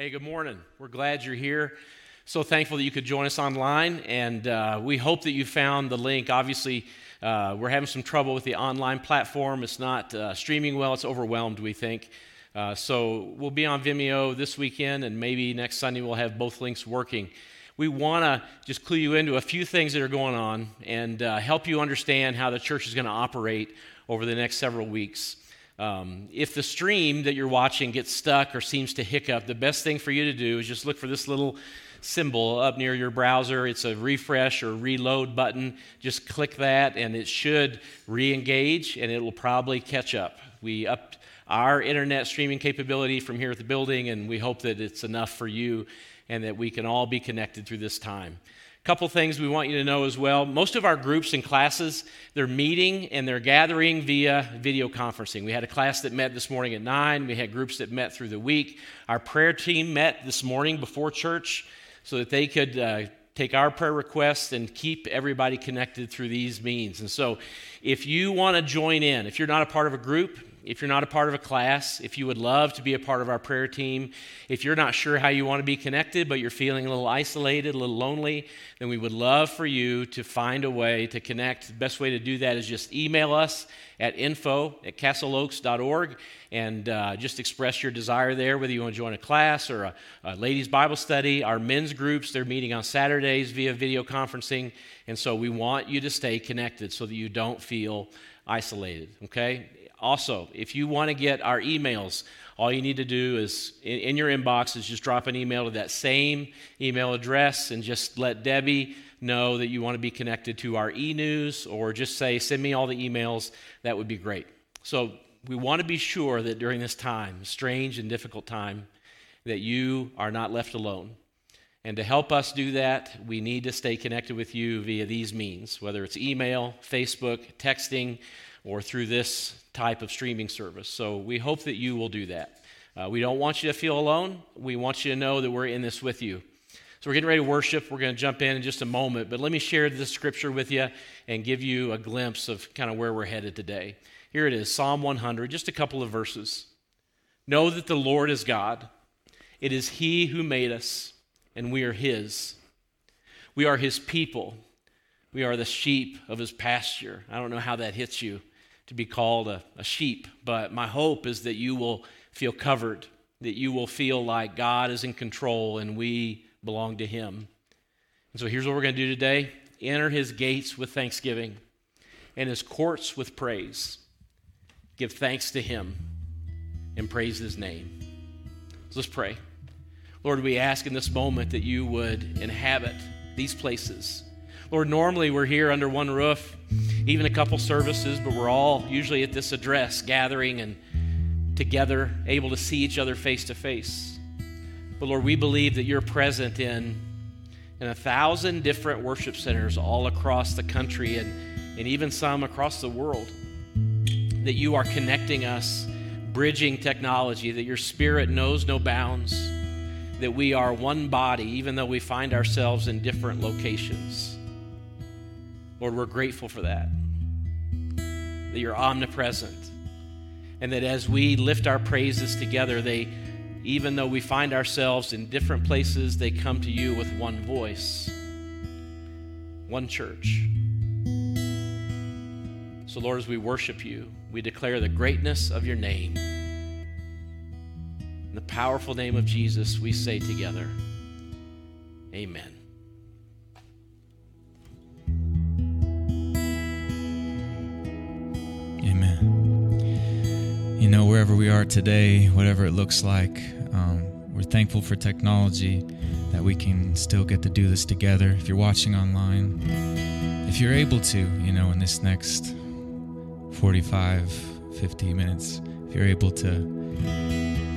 Hey, good morning. We're glad you're here. So thankful that you could join us online, and uh, we hope that you found the link. Obviously, uh, we're having some trouble with the online platform. It's not uh, streaming well, it's overwhelmed, we think. Uh, so we'll be on Vimeo this weekend, and maybe next Sunday we'll have both links working. We want to just clue you into a few things that are going on and uh, help you understand how the church is going to operate over the next several weeks. Um, if the stream that you're watching gets stuck or seems to hiccup, the best thing for you to do is just look for this little symbol up near your browser. It's a refresh or reload button. Just click that, and it should re engage, and it will probably catch up. We upped our internet streaming capability from here at the building, and we hope that it's enough for you and that we can all be connected through this time couple things we want you to know as well. Most of our groups and classes they're meeting and they're gathering via video conferencing. We had a class that met this morning at 9 we had groups that met through the week. Our prayer team met this morning before church so that they could uh, take our prayer requests and keep everybody connected through these means. And so if you want to join in if you're not a part of a group if you're not a part of a class, if you would love to be a part of our prayer team, if you're not sure how you want to be connected, but you're feeling a little isolated, a little lonely, then we would love for you to find a way to connect. The best way to do that is just email us at info at castleoaks.org and uh, just express your desire there, whether you want to join a class or a, a ladies' Bible study. Our men's groups, they're meeting on Saturdays via video conferencing. And so we want you to stay connected so that you don't feel isolated, okay? Also, if you want to get our emails, all you need to do is in, in, your inbox is just drop an email to that same email address and just let Debbie know that you want to be connected to our e-news or just say send me all the emails. That would be great. So we want to be sure that during this time, strange and difficult time, that you are not left alone. And to help us do that, we need to stay connected with you via these means, whether it's email, Facebook, texting, or through this type of streaming service. So we hope that you will do that. Uh, we don't want you to feel alone. We want you to know that we're in this with you. So we're getting ready to worship. We're going to jump in in just a moment, but let me share this scripture with you and give you a glimpse of kind of where we're headed today. Here it is Psalm 100, just a couple of verses. Know that the Lord is God. It is He who made us, and we are His. We are His people. We are the sheep of His pasture. I don't know how that hits you to be called a, a sheep, but my hope is that you will feel covered, that you will feel like God is in control and we belong to Him. And so here's what we're going to do today enter His gates with thanksgiving and His courts with praise. Give thanks to Him and praise His name. So let's pray. Lord, we ask in this moment that you would inhabit these places Lord, normally we're here under one roof, even a couple services, but we're all usually at this address gathering and together, able to see each other face to face. But Lord, we believe that you're present in, in a thousand different worship centers all across the country and, and even some across the world. That you are connecting us, bridging technology, that your spirit knows no bounds, that we are one body, even though we find ourselves in different locations. Lord, we're grateful for that. That you're omnipresent. And that as we lift our praises together, they, even though we find ourselves in different places, they come to you with one voice, one church. So, Lord, as we worship you, we declare the greatness of your name. In the powerful name of Jesus, we say together, Amen. You know, wherever we are today, whatever it looks like, um, we're thankful for technology that we can still get to do this together. If you're watching online, if you're able to, you know, in this next 45, 50 minutes, if you're able to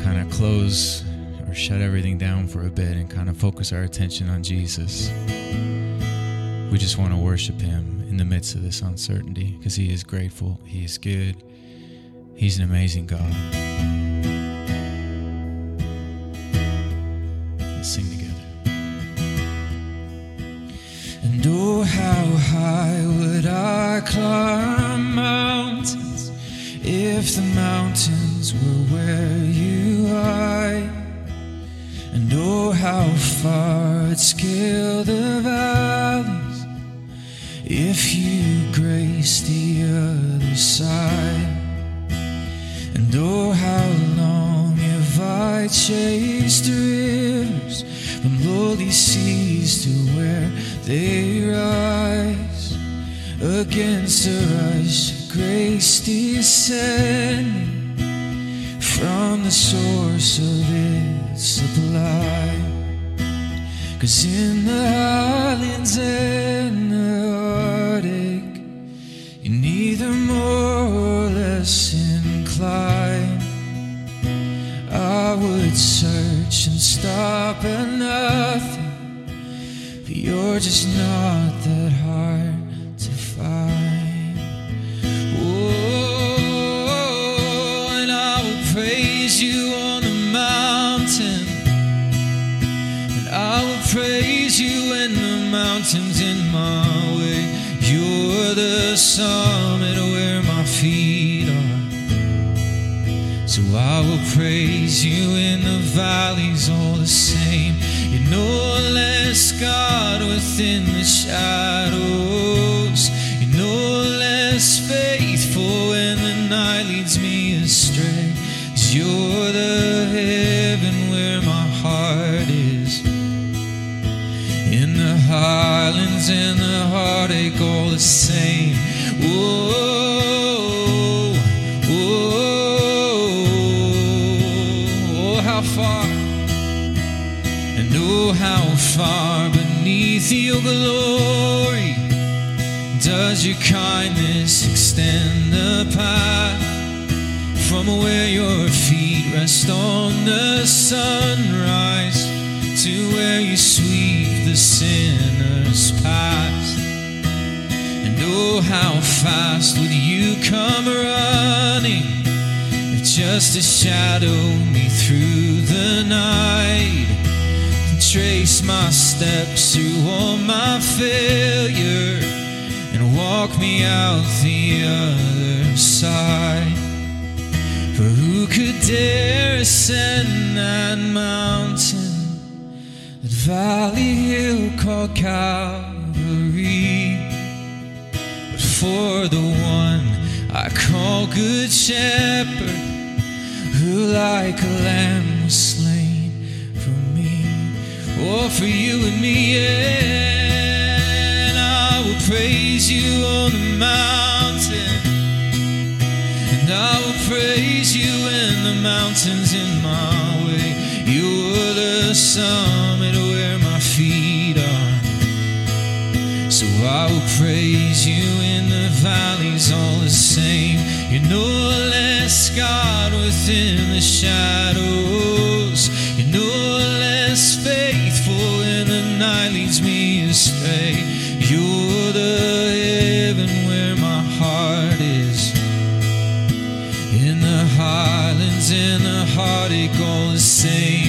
kind of close or shut everything down for a bit and kind of focus our attention on Jesus, we just want to worship Him in the midst of this uncertainty because He is grateful, He is good He's an amazing God. Let's sing together. And oh, how high would I climb mountains if the mountains were where you are? And oh how far I'd scale the valleys if you grace the other side. And oh, how long have I chased rivers from lowly seas to where they rise against the rush of grace descending from the source of its supply. Cause in the highlands and the heartache, you're neither more or less inclined. I would search and stop at nothing, but you're just not valley hill called Calvary. But for the one I call Good Shepherd, who like a lamb was slain for me, or for you and me, yeah. and I will praise you on the mountain. And I will praise you when the mountain's in my way. You're the summit where my feet are. So I will praise you in the valleys all the same. You're no less God within the shadows. You're no less faithful when the night leads me astray. You're the heaven where my heart is. In the highlands and the heartache all the same.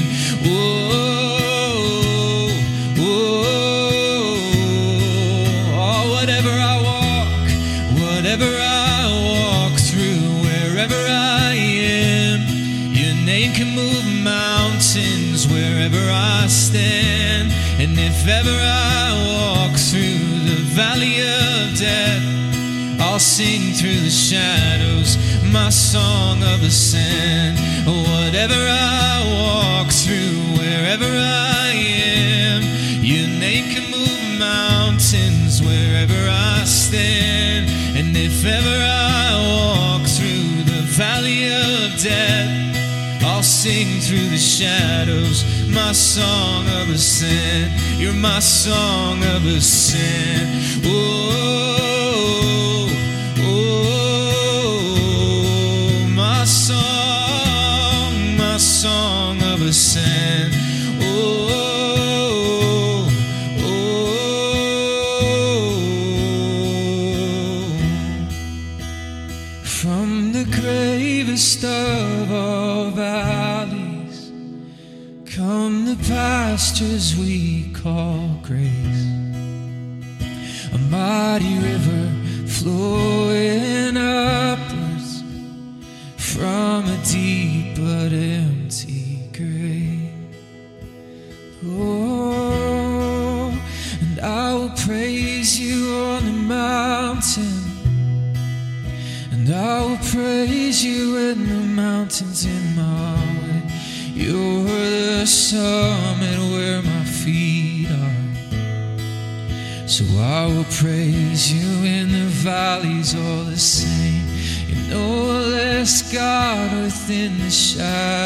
If ever I walk through the valley of death, I'll sing through the shadows my song of ascent. Whatever I walk through, wherever I am, your name can move mountains wherever I stand. And if ever I walk through the valley of death, I'll sing through the shadows my song of ascent. You're my song of ascent. Oh, oh, my song, my song of ascent. in the shadows.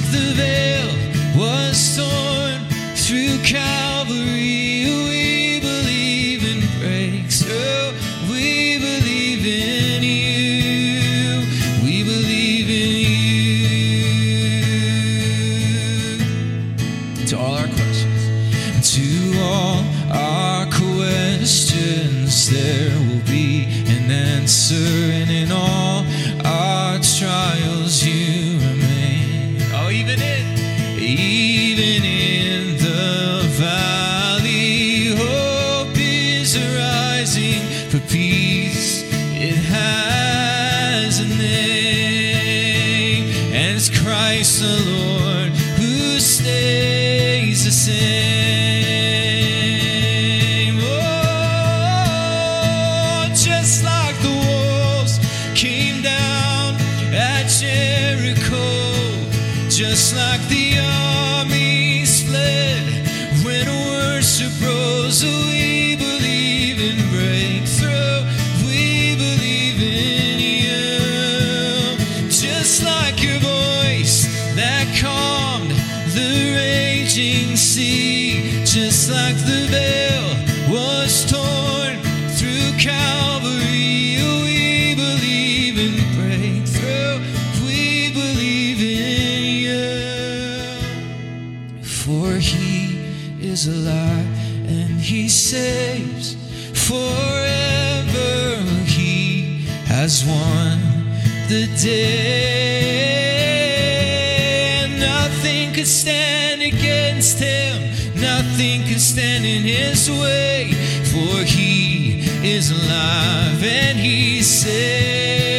like the veil was torn through Calvary. We believe in breaks. Oh, we believe in. His way. For he is alive and he saves.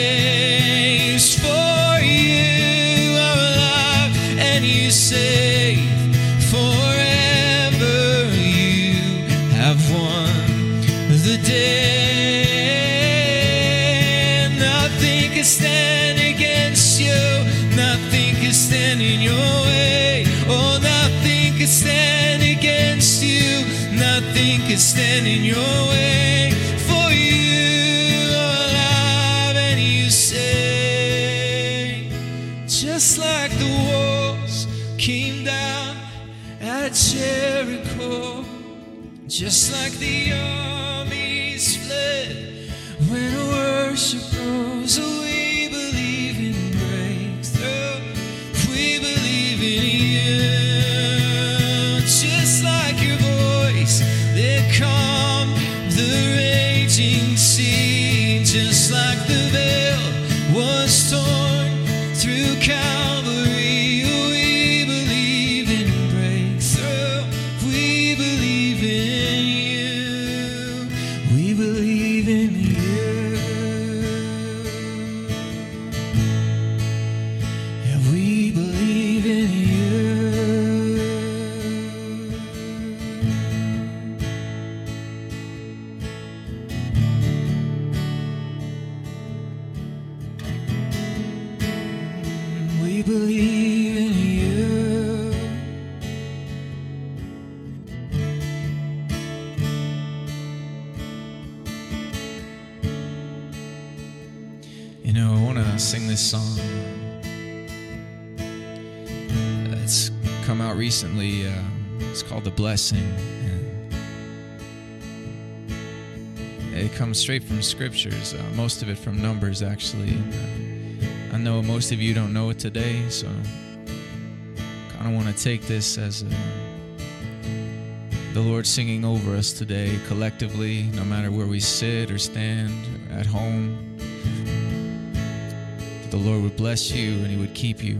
Come out recently. Uh, it's called The Blessing. And it comes straight from scriptures, uh, most of it from Numbers, actually. And, uh, I know most of you don't know it today, so I kind of want to take this as a, the Lord singing over us today collectively, no matter where we sit or stand, at home the Lord would bless you and He would keep you.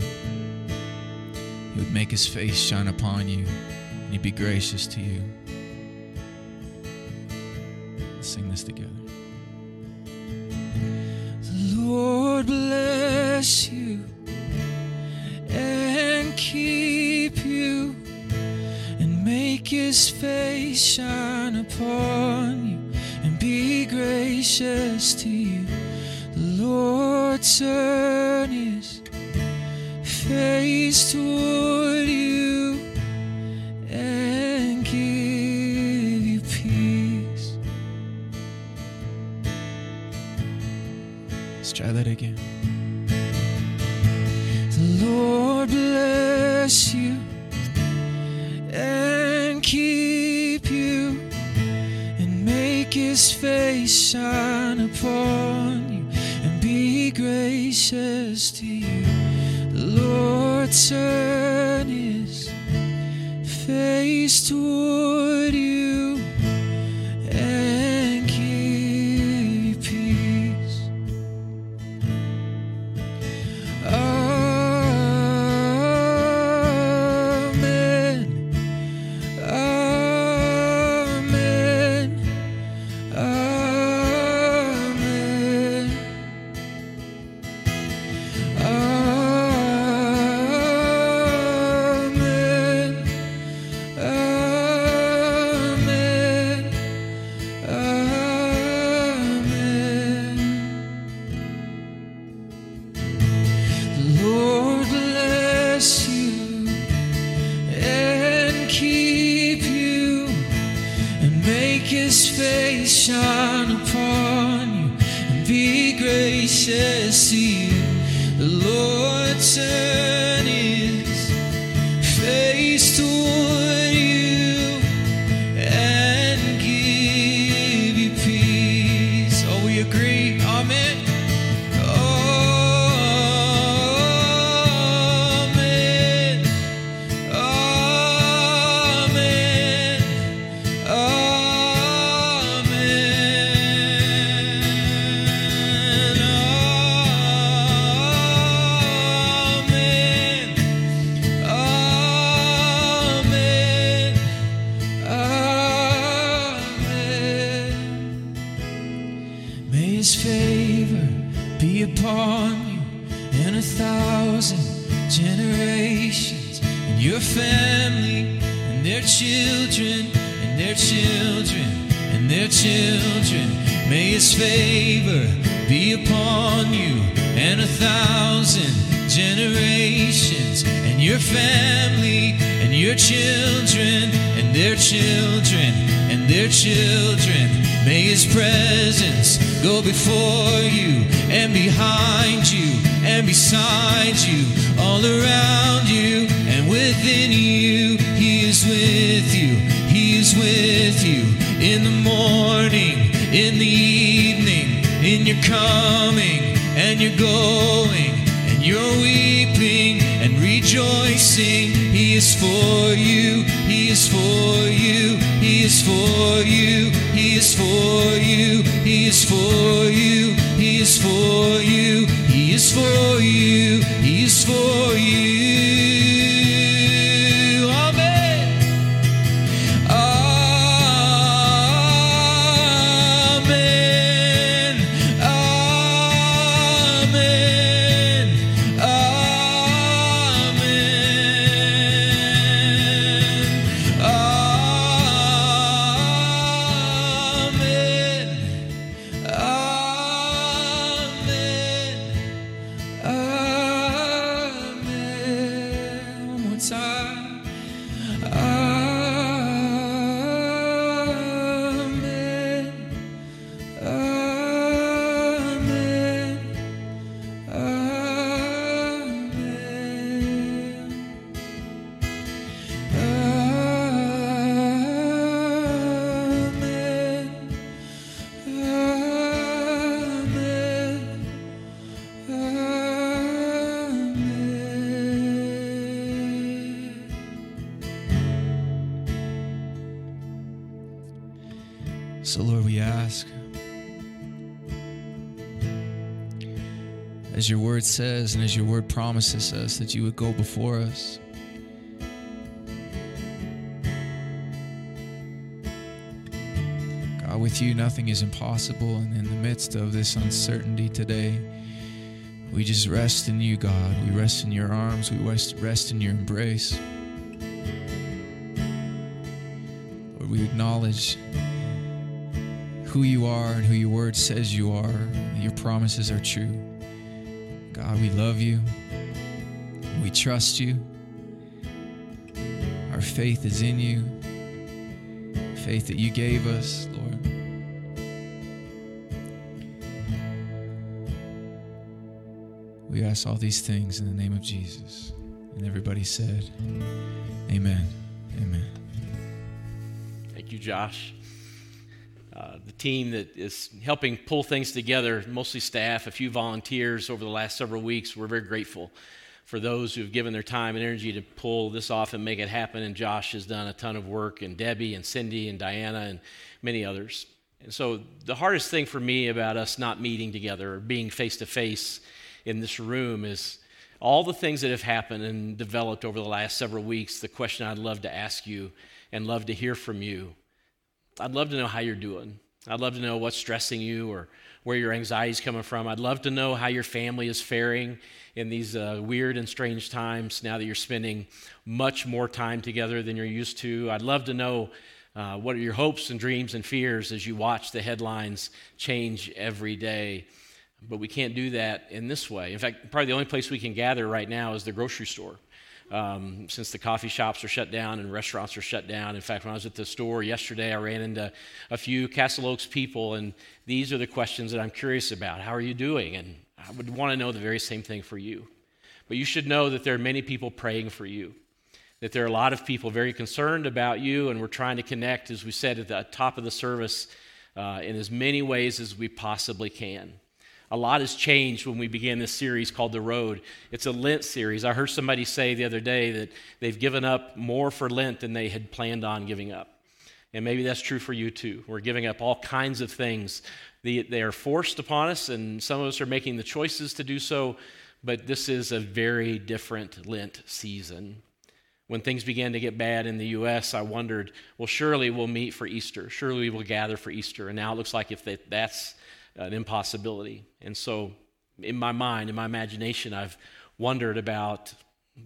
Would make His face shine upon you and He'd be gracious to you. Let's sing this together. The Lord bless you and keep you and make His face shine upon you and be gracious to you. The Lord turn his face toward is with you. He is with you in the morning, in the evening, in your coming and your going, and you're weeping and rejoicing. He is for you. He is for you. He is for you. He is for you. He is for you. He is for you. He is for you. He is for you. And as your word promises us, that you would go before us. God, with you, nothing is impossible. And in the midst of this uncertainty today, we just rest in you, God. We rest in your arms. We rest, rest in your embrace. Lord, we acknowledge who you are and who your word says you are. Your promises are true. God, we love you. We trust you. Our faith is in you. Faith that you gave us, Lord. We ask all these things in the name of Jesus. And everybody said, Amen. Amen. Thank you, Josh. Uh, the team that is helping pull things together, mostly staff, a few volunteers over the last several weeks. We're very grateful for those who've given their time and energy to pull this off and make it happen. And Josh has done a ton of work, and Debbie, and Cindy, and Diana, and many others. And so, the hardest thing for me about us not meeting together or being face to face in this room is all the things that have happened and developed over the last several weeks. The question I'd love to ask you and love to hear from you I'd love to know how you're doing. I'd love to know what's stressing you or where your anxiety is coming from. I'd love to know how your family is faring in these uh, weird and strange times now that you're spending much more time together than you're used to. I'd love to know uh, what are your hopes and dreams and fears as you watch the headlines change every day. But we can't do that in this way. In fact, probably the only place we can gather right now is the grocery store. Um, since the coffee shops are shut down and restaurants are shut down. In fact, when I was at the store yesterday, I ran into a few Castle Oaks people, and these are the questions that I'm curious about. How are you doing? And I would want to know the very same thing for you. But you should know that there are many people praying for you, that there are a lot of people very concerned about you, and we're trying to connect, as we said at the top of the service, uh, in as many ways as we possibly can a lot has changed when we began this series called The Road. It's a Lent series. I heard somebody say the other day that they've given up more for Lent than they had planned on giving up. And maybe that's true for you too. We're giving up all kinds of things. They are forced upon us, and some of us are making the choices to do so, but this is a very different Lent season. When things began to get bad in the U.S., I wondered, well, surely we'll meet for Easter. Surely we'll gather for Easter. And now it looks like if that's an impossibility. And so, in my mind, in my imagination, I've wondered about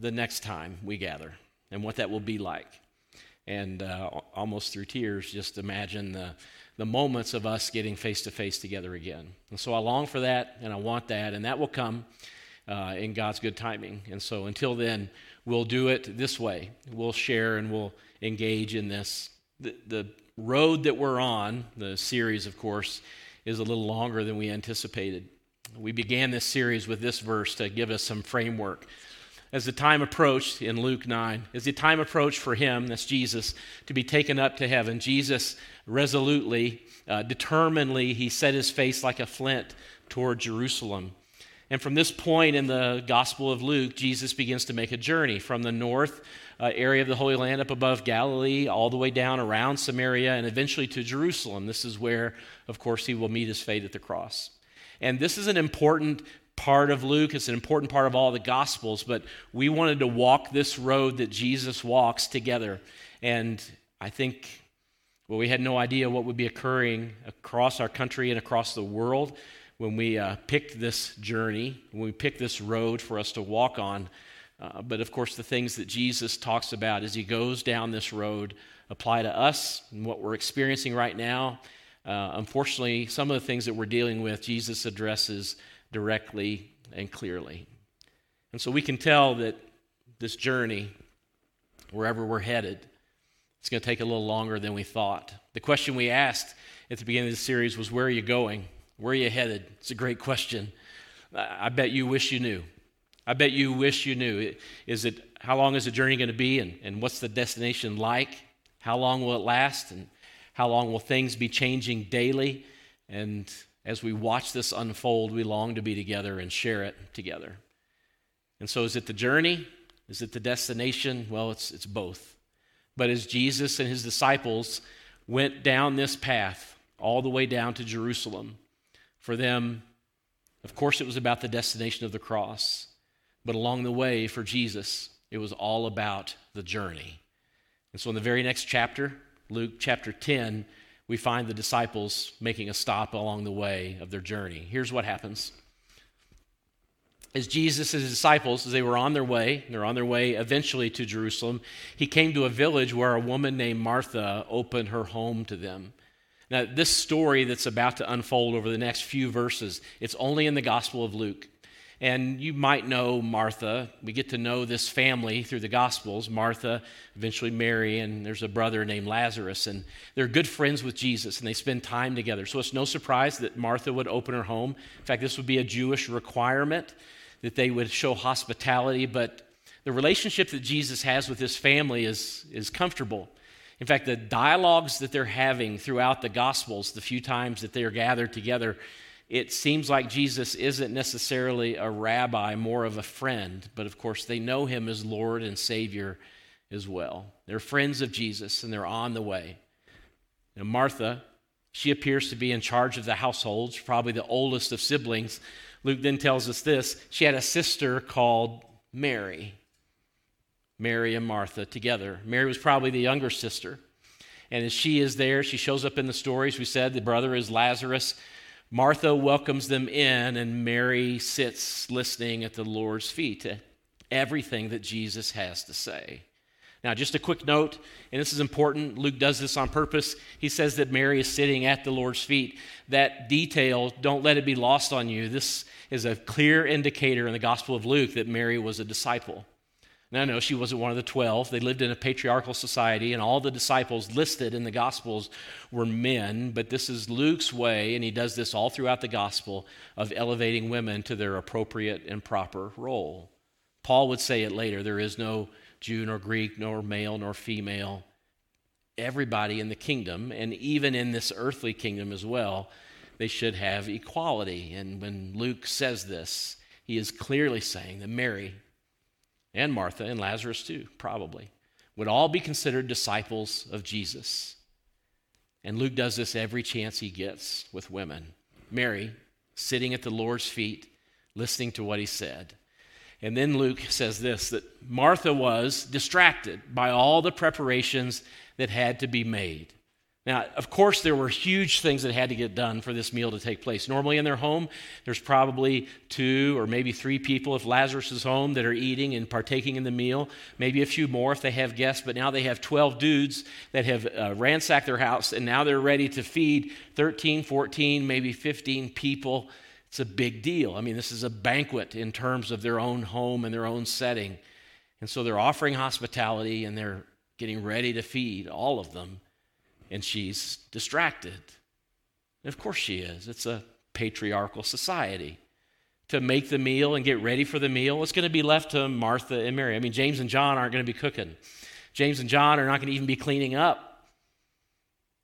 the next time we gather and what that will be like. And uh, almost through tears, just imagine the, the moments of us getting face to face together again. And so I long for that and I want that, and that will come uh, in God's good timing. And so until then, we'll do it this way. We'll share and we'll engage in this. The, the road that we're on, the series, of course, is a little longer than we anticipated. We began this series with this verse to give us some framework. As the time approached in Luke 9, as the time approached for him, that's Jesus, to be taken up to heaven, Jesus resolutely, uh, determinedly, he set his face like a flint toward Jerusalem. And from this point in the Gospel of Luke, Jesus begins to make a journey from the north uh, area of the Holy Land up above Galilee, all the way down around Samaria, and eventually to Jerusalem. This is where, of course, he will meet his fate at the cross. And this is an important part of Luke. It's an important part of all the Gospels, but we wanted to walk this road that Jesus walks together. And I think, well, we had no idea what would be occurring across our country and across the world when we uh, picked this journey, when we picked this road for us to walk on. Uh, but of course, the things that Jesus talks about as he goes down this road apply to us and what we're experiencing right now. Uh, unfortunately, some of the things that we're dealing with, Jesus addresses directly and clearly. And so we can tell that this journey, wherever we're headed, it's going to take a little longer than we thought. The question we asked at the beginning of the series was Where are you going? Where are you headed? It's a great question. I bet you wish you knew. I bet you wish you knew. Is it how long is the journey going to be and, and what's the destination like? How long will it last? And how long will things be changing daily? And as we watch this unfold, we long to be together and share it together. And so, is it the journey? Is it the destination? Well, it's, it's both. But as Jesus and his disciples went down this path, all the way down to Jerusalem, for them, of course, it was about the destination of the cross. But along the way, for Jesus, it was all about the journey. And so in the very next chapter, Luke chapter 10, we find the disciples making a stop along the way of their journey. Here's what happens. As Jesus and his disciples, as they were on their way, they're on their way eventually to Jerusalem, he came to a village where a woman named Martha opened her home to them. Now, this story that's about to unfold over the next few verses, it's only in the Gospel of Luke. And you might know Martha. We get to know this family through the Gospels Martha, eventually Mary, and there's a brother named Lazarus. And they're good friends with Jesus and they spend time together. So it's no surprise that Martha would open her home. In fact, this would be a Jewish requirement that they would show hospitality. But the relationship that Jesus has with this family is, is comfortable. In fact, the dialogues that they're having throughout the Gospels, the few times that they are gathered together, it seems like Jesus isn't necessarily a rabbi, more of a friend, but of course they know him as Lord and Savior as well. They're friends of Jesus and they're on the way. Now, Martha, she appears to be in charge of the household, She's probably the oldest of siblings. Luke then tells us this she had a sister called Mary. Mary and Martha together. Mary was probably the younger sister. And as she is there, she shows up in the stories. We said the brother is Lazarus. Martha welcomes them in, and Mary sits listening at the Lord's feet to everything that Jesus has to say. Now, just a quick note, and this is important. Luke does this on purpose. He says that Mary is sitting at the Lord's feet. That detail, don't let it be lost on you. This is a clear indicator in the Gospel of Luke that Mary was a disciple. Now, no, she wasn't one of the 12. They lived in a patriarchal society, and all the disciples listed in the Gospels were men. But this is Luke's way, and he does this all throughout the Gospel, of elevating women to their appropriate and proper role. Paul would say it later there is no Jew nor Greek, nor male nor female. Everybody in the kingdom, and even in this earthly kingdom as well, they should have equality. And when Luke says this, he is clearly saying that Mary and Martha and Lazarus too, probably, would all be considered disciples of Jesus. And Luke does this every chance he gets with women. Mary, sitting at the Lord's feet, listening to what he said. And then Luke says this that Martha was distracted by all the preparations that had to be made. Now, of course, there were huge things that had to get done for this meal to take place. Normally, in their home, there's probably two or maybe three people, if Lazarus is home, that are eating and partaking in the meal. Maybe a few more if they have guests, but now they have 12 dudes that have uh, ransacked their house, and now they're ready to feed 13, 14, maybe 15 people. It's a big deal. I mean, this is a banquet in terms of their own home and their own setting. And so they're offering hospitality and they're getting ready to feed all of them and she's distracted. And of course she is. It's a patriarchal society. To make the meal and get ready for the meal, it's going to be left to Martha and Mary. I mean, James and John aren't going to be cooking. James and John are not going to even be cleaning up.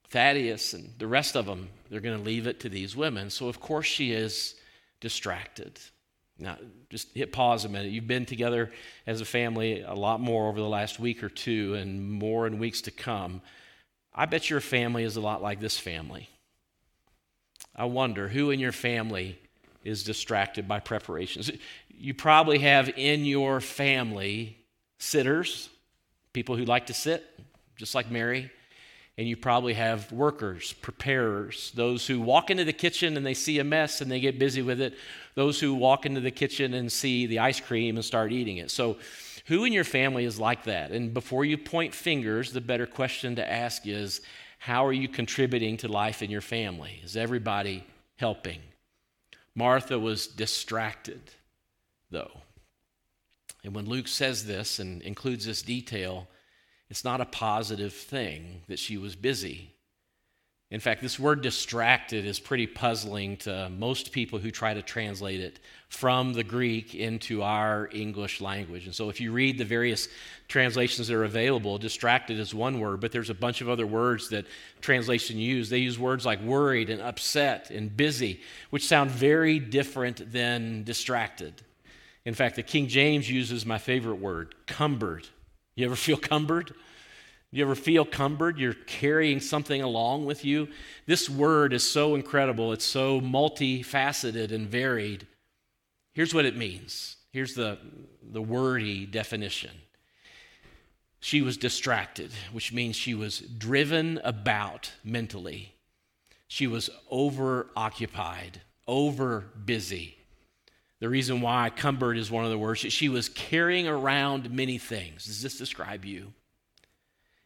Thaddeus and the rest of them, they're going to leave it to these women. So, of course, she is distracted. Now, just hit pause a minute. You've been together as a family a lot more over the last week or two, and more in weeks to come. I bet your family is a lot like this family. I wonder who in your family is distracted by preparations. You probably have in your family sitters, people who like to sit, just like Mary. And you probably have workers, preparers, those who walk into the kitchen and they see a mess and they get busy with it, those who walk into the kitchen and see the ice cream and start eating it. So, who in your family is like that? And before you point fingers, the better question to ask is how are you contributing to life in your family? Is everybody helping? Martha was distracted, though. And when Luke says this and includes this detail, it's not a positive thing that she was busy. In fact, this word distracted is pretty puzzling to most people who try to translate it from the Greek into our English language. And so, if you read the various translations that are available, distracted is one word, but there's a bunch of other words that translation use. They use words like worried and upset and busy, which sound very different than distracted. In fact, the King James uses my favorite word, cumbered. You ever feel cumbered? You ever feel cumbered? You're carrying something along with you? This word is so incredible. It's so multifaceted and varied. Here's what it means. Here's the, the wordy definition. She was distracted, which means she was driven about mentally. She was over occupied, over busy. The reason why cumbered is one of the words. She was carrying around many things. Does this describe you?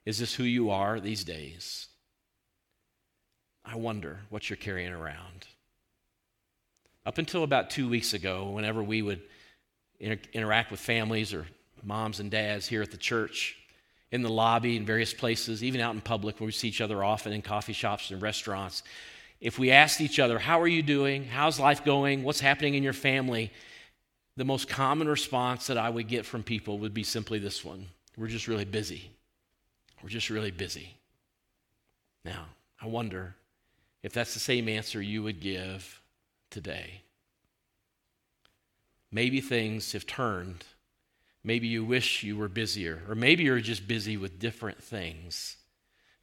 Is this who you are these days? I wonder what you're carrying around. Up until about two weeks ago, whenever we would inter- interact with families or moms and dads here at the church, in the lobby, in various places, even out in public where we see each other often in coffee shops and restaurants, if we asked each other, How are you doing? How's life going? What's happening in your family? The most common response that I would get from people would be simply this one We're just really busy. We're just really busy. Now, I wonder if that's the same answer you would give today. Maybe things have turned. Maybe you wish you were busier, or maybe you're just busy with different things.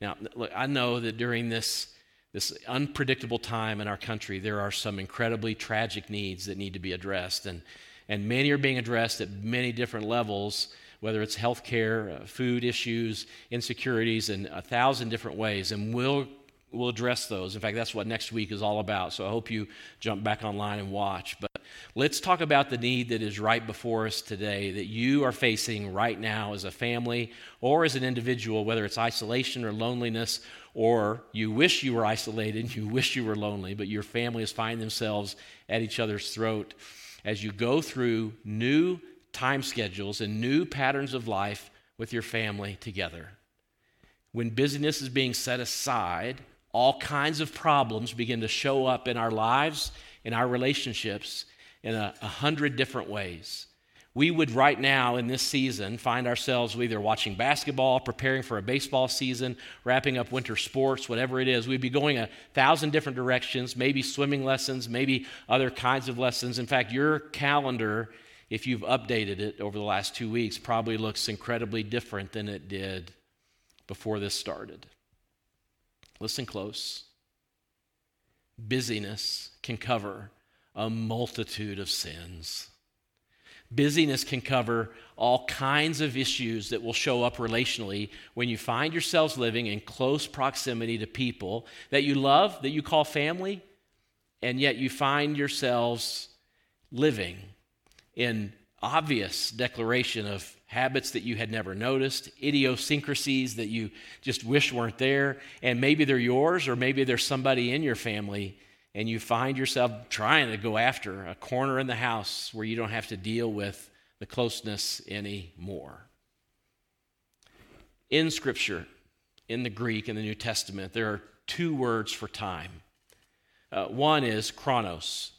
Now, look, I know that during this, this unpredictable time in our country, there are some incredibly tragic needs that need to be addressed, and, and many are being addressed at many different levels whether it's healthcare, uh, food issues, insecurities, in a thousand different ways. And we'll, we'll address those. In fact, that's what next week is all about. So I hope you jump back online and watch. But let's talk about the need that is right before us today, that you are facing right now as a family or as an individual, whether it's isolation or loneliness, or you wish you were isolated, you wish you were lonely, but your family is finding themselves at each other's throat as you go through new time schedules and new patterns of life with your family together. When busyness is being set aside, all kinds of problems begin to show up in our lives, in our relationships, in a, a hundred different ways. We would right now in this season find ourselves either watching basketball, preparing for a baseball season, wrapping up winter sports, whatever it is. We'd be going a thousand different directions, maybe swimming lessons, maybe other kinds of lessons. In fact, your calendar, if you've updated it over the last two weeks, probably looks incredibly different than it did before this started. Listen close. Busyness can cover a multitude of sins. Busyness can cover all kinds of issues that will show up relationally when you find yourselves living in close proximity to people that you love, that you call family, and yet you find yourselves living in obvious declaration of habits that you had never noticed, idiosyncrasies that you just wish weren't there, and maybe they're yours or maybe there's somebody in your family and you find yourself trying to go after a corner in the house where you don't have to deal with the closeness anymore. In Scripture, in the Greek, in the New Testament, there are two words for time. Uh, one is chronos,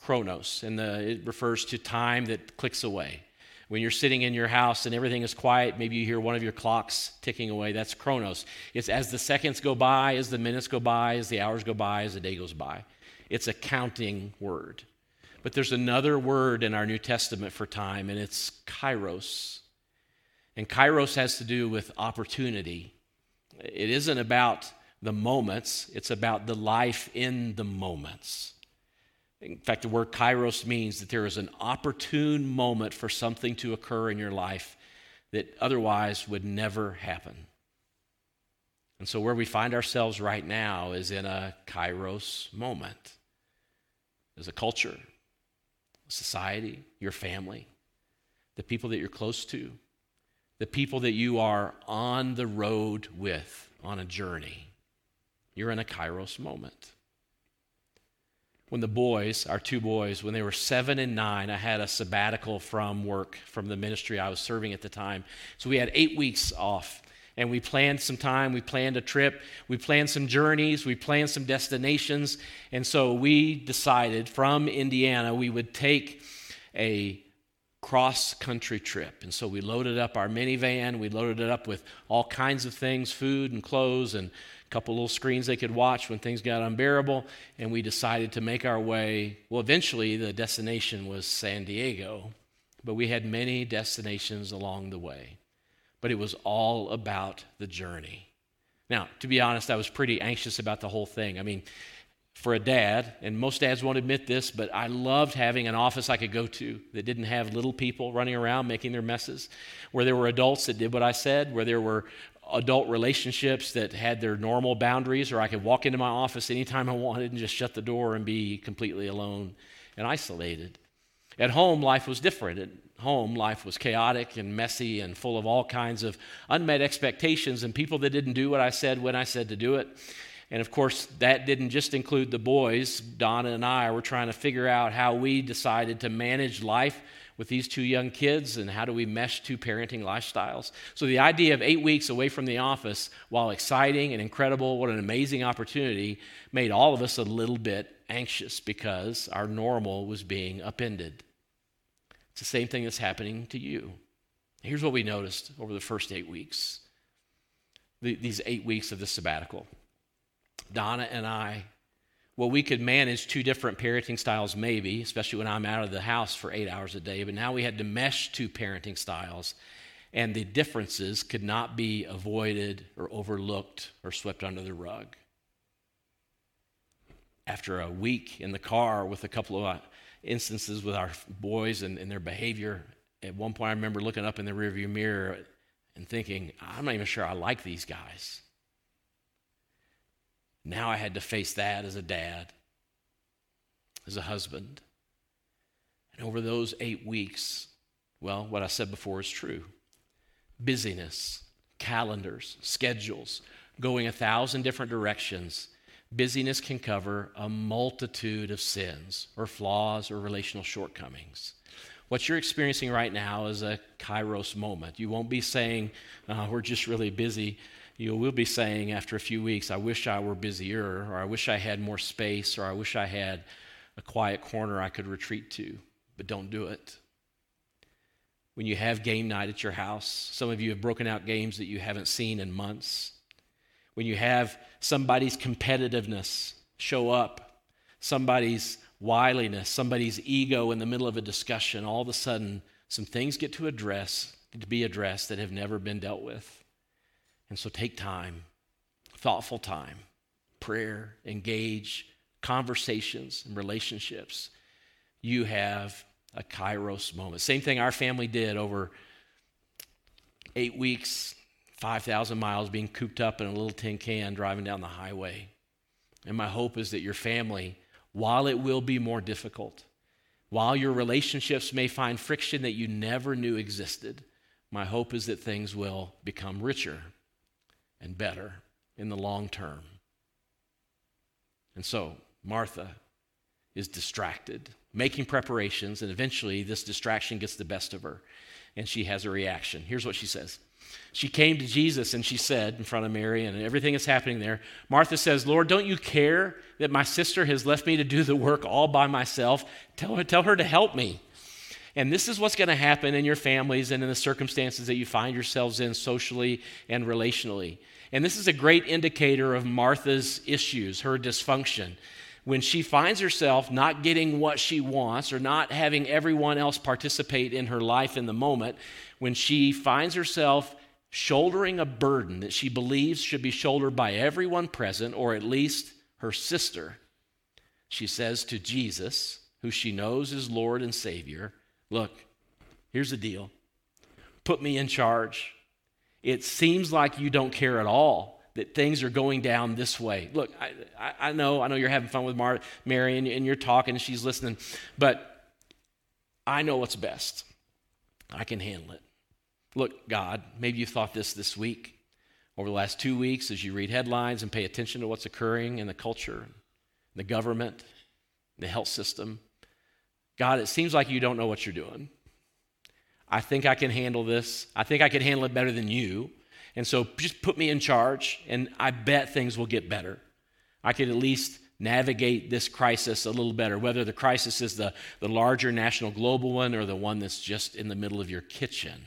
chronos, and the, it refers to time that clicks away. When you're sitting in your house and everything is quiet, maybe you hear one of your clocks ticking away. That's chronos. It's as the seconds go by, as the minutes go by, as the hours go by, as the day goes by. It's a counting word. But there's another word in our New Testament for time, and it's kairos. And kairos has to do with opportunity. It isn't about the moments, it's about the life in the moments. In fact, the word kairos means that there is an opportune moment for something to occur in your life that otherwise would never happen. And so, where we find ourselves right now is in a kairos moment as a culture, society, your family, the people that you're close to, the people that you are on the road with on a journey. You're in a kairos moment. When the boys, our two boys, when they were seven and nine, I had a sabbatical from work, from the ministry I was serving at the time. So we had eight weeks off and we planned some time, we planned a trip, we planned some journeys, we planned some destinations. And so we decided from Indiana we would take a cross country trip. And so we loaded up our minivan, we loaded it up with all kinds of things food and clothes and couple little screens they could watch when things got unbearable. And we decided to make our way. Well, eventually the destination was San Diego, but we had many destinations along the way but it was all about the journey. Now, to be honest, I was pretty anxious about the whole thing. I mean, for a dad, and most dads won't admit this, but I loved having an office I could go to that didn't have little people running around making their messes, where there were adults that did what I said, where there were adult relationships that had their normal boundaries, or I could walk into my office anytime I wanted and just shut the door and be completely alone and isolated. At home, life was different. At home, life was chaotic and messy and full of all kinds of unmet expectations and people that didn't do what I said when I said to do it. And of course, that didn't just include the boys. Donna and I were trying to figure out how we decided to manage life with these two young kids and how do we mesh two parenting lifestyles. So, the idea of eight weeks away from the office, while exciting and incredible, what an amazing opportunity, made all of us a little bit anxious because our normal was being upended. It's the same thing that's happening to you. Here's what we noticed over the first eight weeks the, these eight weeks of the sabbatical. Donna and I, well, we could manage two different parenting styles, maybe, especially when I'm out of the house for eight hours a day, but now we had to mesh two parenting styles, and the differences could not be avoided or overlooked or swept under the rug. After a week in the car with a couple of uh, instances with our boys and, and their behavior. At one point, I remember looking up in the rearview mirror and thinking, I'm not even sure I like these guys. Now I had to face that as a dad, as a husband. And over those eight weeks, well, what I said before is true busyness, calendars, schedules, going a thousand different directions Busyness can cover a multitude of sins or flaws or relational shortcomings. What you're experiencing right now is a kairos moment. You won't be saying, uh, We're just really busy. You will be saying after a few weeks, I wish I were busier, or I wish I had more space, or I wish I had a quiet corner I could retreat to. But don't do it. When you have game night at your house, some of you have broken out games that you haven't seen in months. When you have somebody's competitiveness show up, somebody's wiliness, somebody's ego in the middle of a discussion, all of a sudden some things get to address to be addressed that have never been dealt with. And so take time, thoughtful time, prayer, engage, conversations and relationships. You have a kairos moment. Same thing our family did over eight weeks, 5,000 miles, being cooped up in a little tin can driving down the highway. And my hope is that your family while it will be more difficult, while your relationships may find friction that you never knew existed, my hope is that things will become richer and better in the long term. And so, Martha is distracted, making preparations, and eventually this distraction gets the best of her, and she has a reaction. Here's what she says she came to Jesus and she said in front of Mary and everything is happening there. Martha says, Lord, don't you care that my sister has left me to do the work all by myself? Tell her, tell her to help me. And this is what's going to happen in your families and in the circumstances that you find yourselves in socially and relationally. And this is a great indicator of Martha's issues, her dysfunction. When she finds herself not getting what she wants or not having everyone else participate in her life in the moment, when she finds herself shouldering a burden that she believes should be shouldered by everyone present, or at least her sister, she says to Jesus, who she knows is Lord and Savior, Look, here's the deal. Put me in charge. It seems like you don't care at all that things are going down this way. Look, I, I, I know, I know you're having fun with Mar- Mary and, and you're talking and she's listening, but I know what's best. I can handle it. Look, God, maybe you thought this this week, over the last two weeks, as you read headlines and pay attention to what's occurring in the culture, the government, the health system. God, it seems like you don't know what you're doing. I think I can handle this. I think I can handle it better than you. And so just put me in charge, and I bet things will get better. I could at least navigate this crisis a little better, whether the crisis is the, the larger national global one or the one that's just in the middle of your kitchen.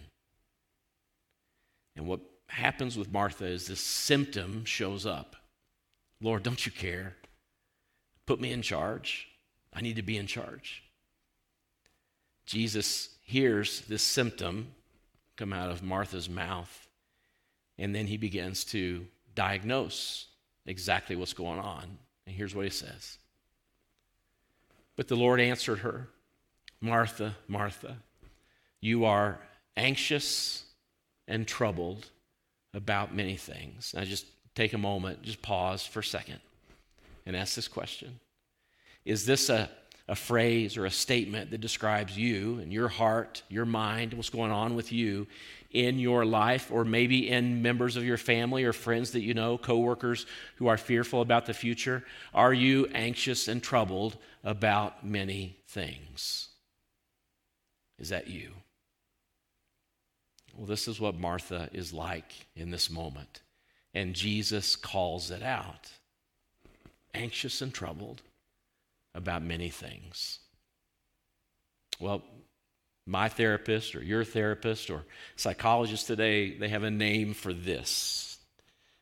And what happens with Martha is this symptom shows up Lord, don't you care? Put me in charge. I need to be in charge. Jesus hears this symptom come out of Martha's mouth, and then he begins to diagnose exactly what's going on. And here's what he says But the Lord answered her, Martha, Martha, you are anxious and troubled about many things. Now, just take a moment, just pause for a second and ask this question Is this a, a phrase or a statement that describes you and your heart, your mind, what's going on with you in your life, or maybe in members of your family or friends that you know, coworkers who are fearful about the future? Are you anxious and troubled about many things? Is that you? Well, this is what Martha is like in this moment. And Jesus calls it out anxious and troubled about many things. Well, my therapist or your therapist or psychologist today, they have a name for this.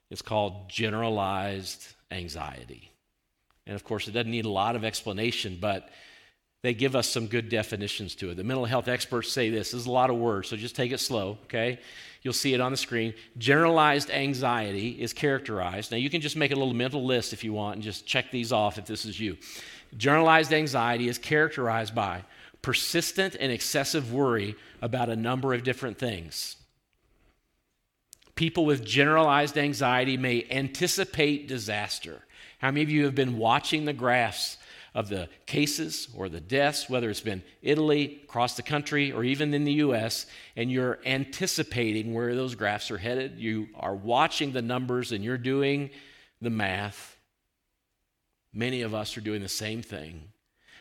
It's called generalized anxiety. And of course, it doesn't need a lot of explanation, but they give us some good definitions to it. The mental health experts say this. This is a lot of words, so just take it slow, okay? You'll see it on the screen. Generalized anxiety is characterized. Now, you can just make a little mental list if you want and just check these off if this is you. Generalized anxiety is characterized by persistent and excessive worry about a number of different things. People with generalized anxiety may anticipate disaster. How many of you have been watching the graphs of the cases or the deaths, whether it's been Italy, across the country, or even in the US, and you're anticipating where those graphs are headed. You are watching the numbers and you're doing the math. Many of us are doing the same thing.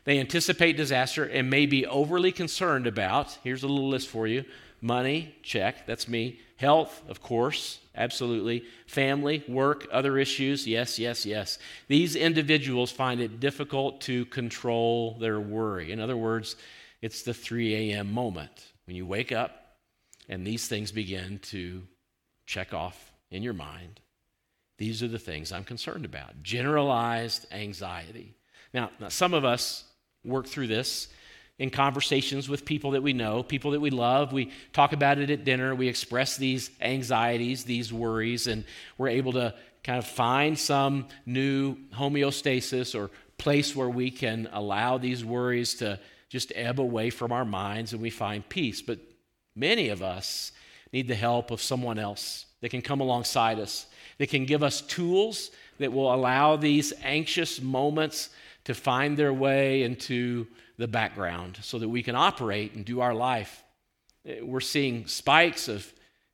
They anticipate disaster and may be overly concerned about, here's a little list for you money, check, that's me. Health, of course, absolutely. Family, work, other issues, yes, yes, yes. These individuals find it difficult to control their worry. In other words, it's the 3 a.m. moment when you wake up and these things begin to check off in your mind. These are the things I'm concerned about. Generalized anxiety. Now, now some of us work through this in conversations with people that we know, people that we love. We talk about it at dinner. We express these anxieties, these worries, and we're able to kind of find some new homeostasis or place where we can allow these worries to just ebb away from our minds and we find peace. But many of us need the help of someone else that can come alongside us, that can give us tools that will allow these anxious moments to find their way into the background so that we can operate and do our life. We're seeing spikes of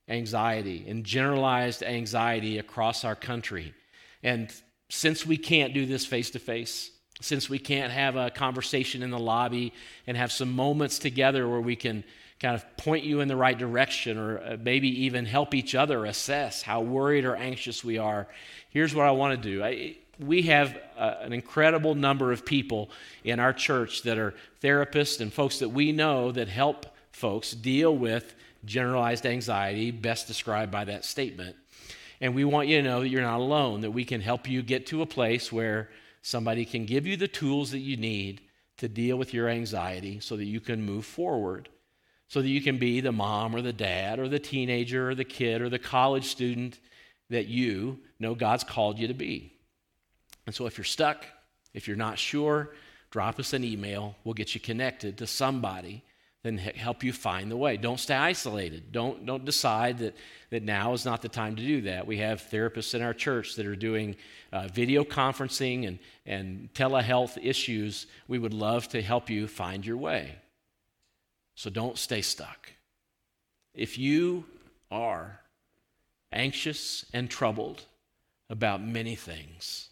anxiety and generalized anxiety across our country. And since we can't do this face to face, since we can't have a conversation in the lobby and have some moments together where we can kind of point you in the right direction or uh, maybe even help each other assess how worried or anxious we are, here's what I want to do. I, we have uh, an incredible number of people in our church that are therapists and folks that we know that help folks deal with generalized anxiety, best described by that statement. And we want you to know that you're not alone, that we can help you get to a place where somebody can give you the tools that you need to deal with your anxiety so that you can move forward, so that you can be the mom or the dad or the teenager or the kid or the college student that you know God's called you to be. And so if you're stuck, if you're not sure, drop us an email. We'll get you connected to somebody then help you find the way. Don't stay isolated. Don't, don't decide that, that now is not the time to do that. We have therapists in our church that are doing uh, video conferencing and, and telehealth issues. We would love to help you find your way. So don't stay stuck. If you are anxious and troubled about many things,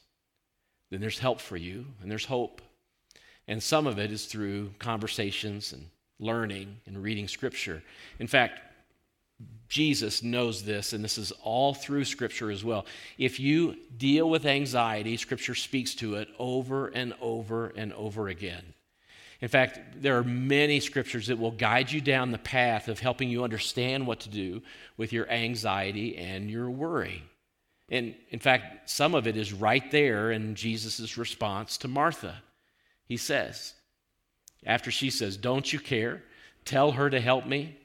then there's help for you and there's hope. And some of it is through conversations and learning and reading Scripture. In fact, Jesus knows this, and this is all through Scripture as well. If you deal with anxiety, Scripture speaks to it over and over and over again. In fact, there are many scriptures that will guide you down the path of helping you understand what to do with your anxiety and your worry. And in fact, some of it is right there in Jesus' response to Martha. He says, after she says, Don't you care? Tell her to help me.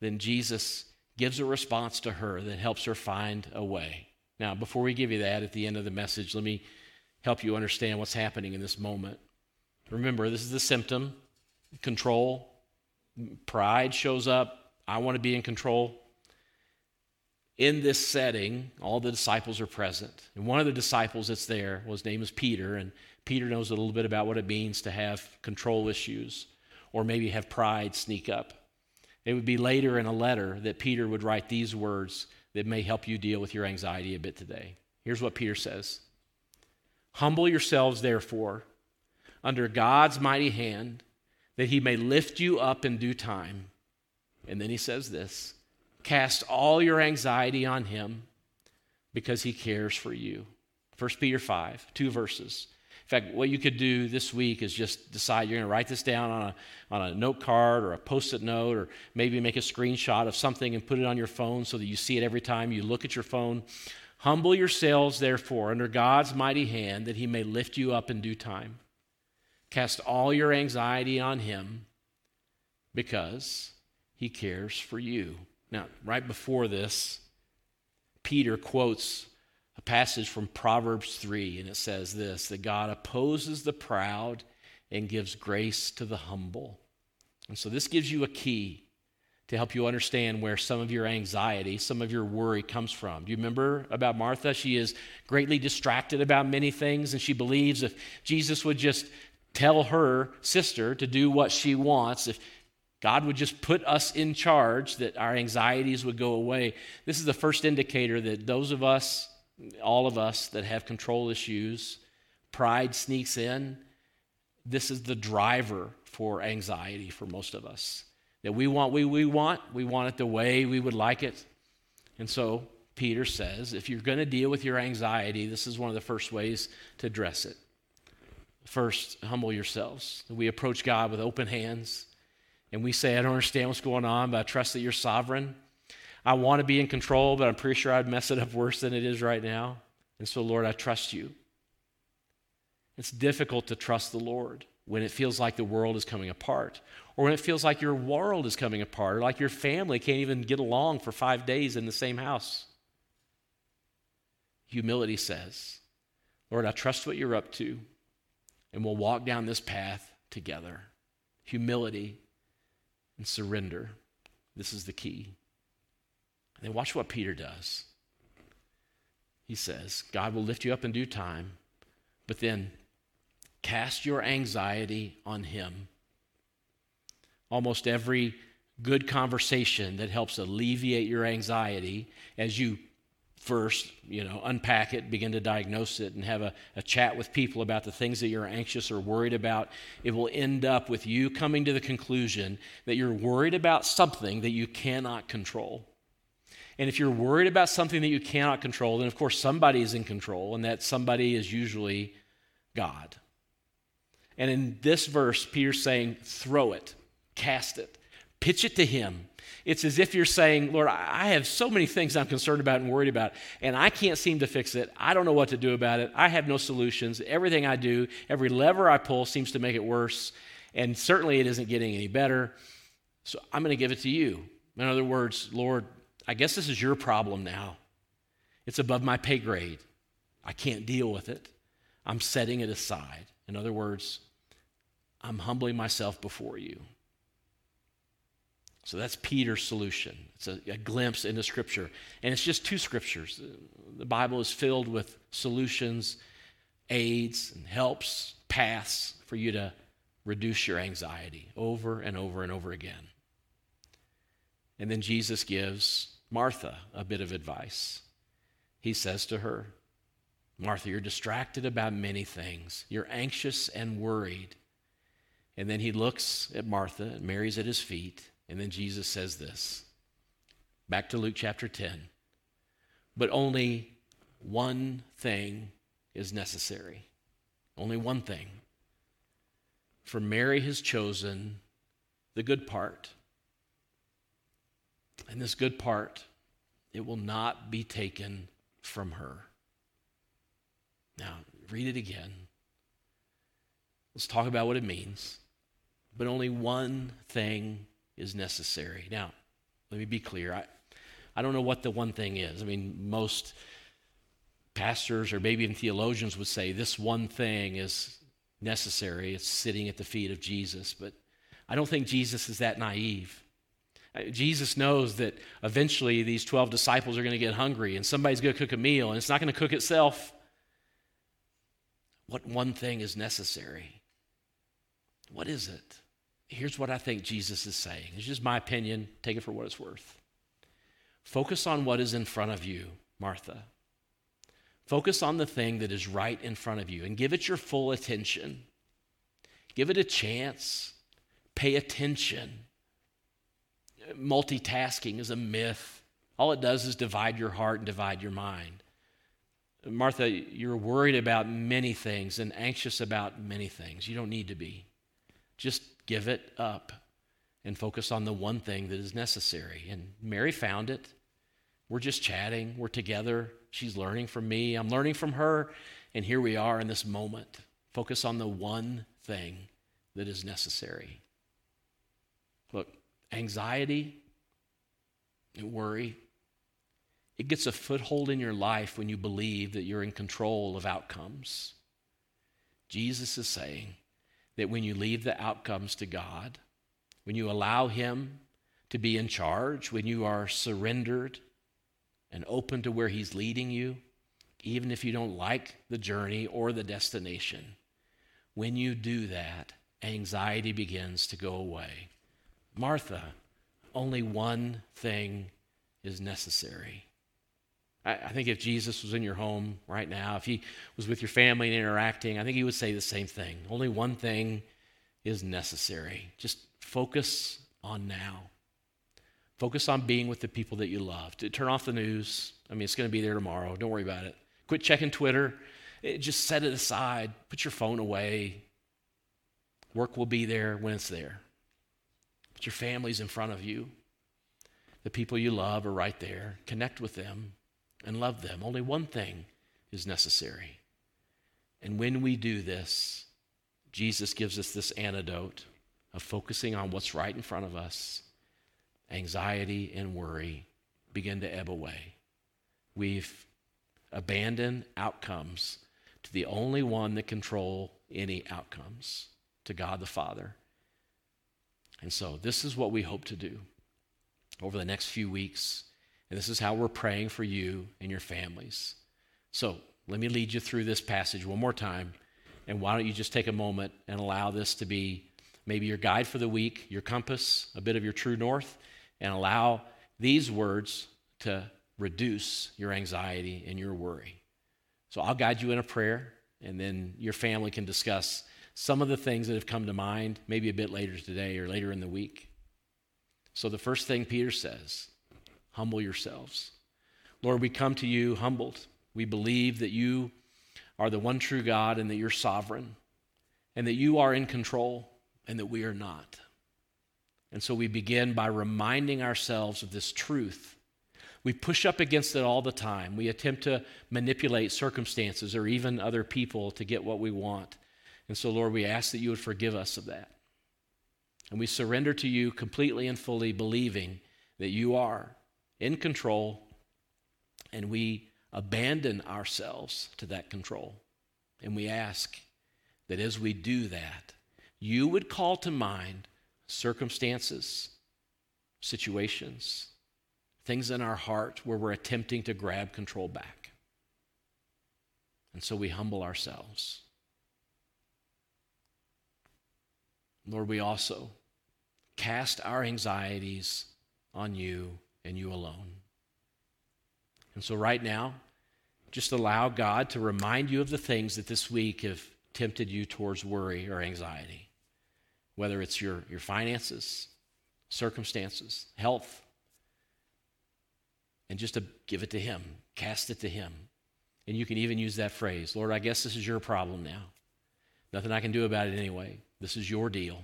Then Jesus gives a response to her that helps her find a way. Now, before we give you that at the end of the message, let me help you understand what's happening in this moment. Remember, this is the symptom control. Pride shows up. I want to be in control in this setting, all the disciples are present. And one of the disciples that's there, well, his name is Peter, and Peter knows a little bit about what it means to have control issues or maybe have pride sneak up. It would be later in a letter that Peter would write these words that may help you deal with your anxiety a bit today. Here's what Peter says Humble yourselves, therefore, under God's mighty hand, that he may lift you up in due time. And then he says this Cast all your anxiety on him because he cares for you. 1 Peter 5, two verses. In fact, what you could do this week is just decide you're going to write this down on a, on a note card or a post it note, or maybe make a screenshot of something and put it on your phone so that you see it every time you look at your phone. Humble yourselves, therefore, under God's mighty hand, that he may lift you up in due time. Cast all your anxiety on him because he cares for you. Now, right before this, Peter quotes a passage from Proverbs 3, and it says this that God opposes the proud and gives grace to the humble. And so this gives you a key to help you understand where some of your anxiety, some of your worry comes from. Do you remember about Martha? She is greatly distracted about many things, and she believes if Jesus would just tell her sister to do what she wants, if God would just put us in charge, that our anxieties would go away. This is the first indicator that those of us, all of us that have control issues, pride sneaks in this is the driver for anxiety for most of us. That we want, we, we want, we want it the way we would like it. And so Peter says, if you're going to deal with your anxiety, this is one of the first ways to address it. First, humble yourselves. We approach God with open hands and we say, I don't understand what's going on, but I trust that you're sovereign. I want to be in control, but I'm pretty sure I'd mess it up worse than it is right now. And so, Lord, I trust you. It's difficult to trust the Lord when it feels like the world is coming apart, or when it feels like your world is coming apart, or like your family can't even get along for five days in the same house. Humility says, Lord, I trust what you're up to, and we'll walk down this path together. Humility and surrender. This is the key. And then watch what Peter does. He says, God will lift you up in due time, but then cast your anxiety on Him. Almost every good conversation that helps alleviate your anxiety as you first, you know, unpack it, begin to diagnose it, and have a, a chat with people about the things that you're anxious or worried about, it will end up with you coming to the conclusion that you're worried about something that you cannot control. And if you're worried about something that you cannot control, then of course somebody is in control, and that somebody is usually God. And in this verse, Peter's saying, throw it, cast it, pitch it to Him. It's as if you're saying, Lord, I have so many things I'm concerned about and worried about, and I can't seem to fix it. I don't know what to do about it. I have no solutions. Everything I do, every lever I pull seems to make it worse, and certainly it isn't getting any better. So I'm going to give it to you. In other words, Lord, I guess this is your problem now. It's above my pay grade. I can't deal with it. I'm setting it aside. In other words, I'm humbling myself before you. So that's Peter's solution. It's a, a, glimpse into Scripture. And it's just two scriptures. The Bible is filled with solutions, aids, and helps, paths for you to reduce your anxiety over and over and over again. And then Jesus gives Martha a bit of advice. He says to her, Martha, you're distracted about many things. You're anxious and worried. And then he looks at Martha and Mary's at his feet. And then Jesus says this back to Luke chapter 10. But only one thing is necessary. Only one thing. For Mary has chosen the good part and this good part, it will not be taken from her. Now, read it again. Let's talk about what it means. But only one thing is necessary. Now, let me be clear. I, I don't know what the one thing is. I mean, most pastors or maybe even theologians would say this one thing is necessary. It's sitting at the feet of Jesus. But I don't think Jesus is that naive. Uh, Jesus knows that eventually these 12 disciples are going to get hungry and somebody's going to cook a meal and it's not going to cook itself. What one thing is necessary? What is it? Here's what I think Jesus is saying. It's just my opinion. Take it for what it's worth. Focus on what is in front of you, Martha. Focus on the thing that is right in front of you and give it your full attention. Give it a chance. Pay attention multitasking is a myth. All it does is divide your heart and divide your mind. Martha, you're worried about many things and anxious about many things. You don't need to be. Just give it up and focus on the one thing that is necessary. And Mary found it. We're just chatting, we're together. She's learning from me, I'm learning from her. And here we are in this moment. Focus on the one thing that is necessary. Look, anxiety and worry, it gets a foothold in your life when you believe that you're in control of outcomes. Jesus is saying that when you leave the outcomes to God, when you allow Him to be in charge, when you are surrendered and open to where He's leading you, even if you don't like the journey or the destination, when you do that, anxiety begins to go away. Martha, only one thing is necessary. I, I think if Jesus was in your home right now, if he was with your family and interacting, I think he would say the same thing. Only one thing is necessary. Just focus on now. Focus on being with the people that you love. Turn off the news. I mean, it's going to be there tomorrow. Don't worry about it. Quit checking Twitter. It, just set it aside. Put your phone away. Work will be there when it's there. But your family's in front of you. The people you love are right there. Connect with them and love them. Only one thing is necessary. And when we do this, Jesus gives us this antidote of focusing on what's right in front of us. Anxiety and worry begin to ebb away. We've abandoned outcomes to the only one that control any outcomes, to God the Father. And so this is what we hope to do over the next few weeks. And this is how we're praying for you and your families. So let me lead you through this passage one more time. And why don't you just take a moment and allow this to be maybe your guide for the week, your compass, a bit of your true north, and allow these words to reduce your anxiety and your worry. So I'll guide you in a prayer, and then your family can discuss some of the things that have come to mind, maybe a bit later today or later in the week. So the first thing Peter says humble yourselves. Lord, we come to you humbled. We believe that you are the one true God and that you're sovereign and that you are in control and that we are not. And so we begin by reminding ourselves of this truth. We push up against it all the time. We attempt to manipulate circumstances or even other people to get what we want. And so, Lord, we ask that you would forgive us of that. And we surrender to you completely and fully, believing that you are in control, and we abandon ourselves to that control. And we ask that as we do that, you would call to mind circumstances, situations, things in our heart where we're attempting to grab control back. And so we humble ourselves. Lord, we also cast our anxieties on you and you alone. And so, right now, just allow God to remind you of the things that this week have tempted you towards worry or anxiety, whether it's your, your finances, circumstances, health. And just to give it to Him, cast it to Him. And you can even use that phrase Lord, I guess this is your problem now. Nothing I can do about it anyway. This is your deal.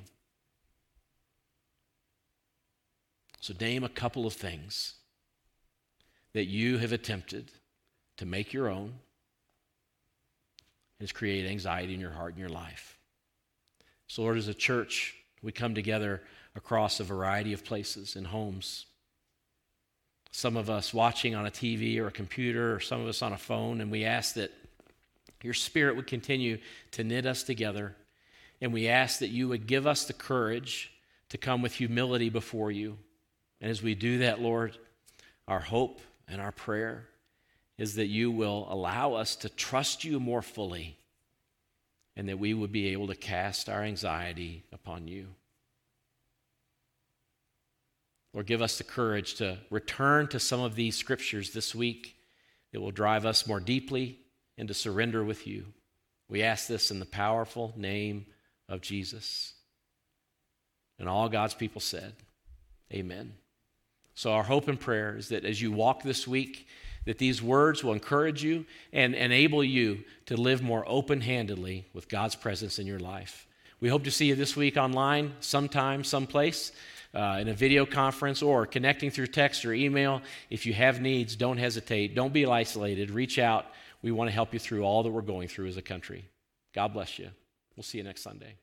So, name a couple of things that you have attempted to make your own and has created anxiety in your heart and your life. So, Lord, as a church, we come together across a variety of places and homes. Some of us watching on a TV or a computer, or some of us on a phone, and we ask that your spirit would continue to knit us together. And we ask that you would give us the courage to come with humility before you and as we do that, Lord, our hope and our prayer is that you will allow us to trust you more fully and that we would be able to cast our anxiety upon you. Lord, give us the courage to return to some of these scriptures this week that will drive us more deeply into surrender with you. We ask this in the powerful name of Jesus. And all God's people said, Amen. So, our hope and prayer is that as you walk this week, that these words will encourage you and enable you to live more open handedly with God's presence in your life. We hope to see you this week online, sometime, someplace, uh, in a video conference, or connecting through text or email. If you have needs, don't hesitate. Don't be isolated. Reach out. We want to help you through all that we're going through as a country. God bless you. We'll see you next Sunday.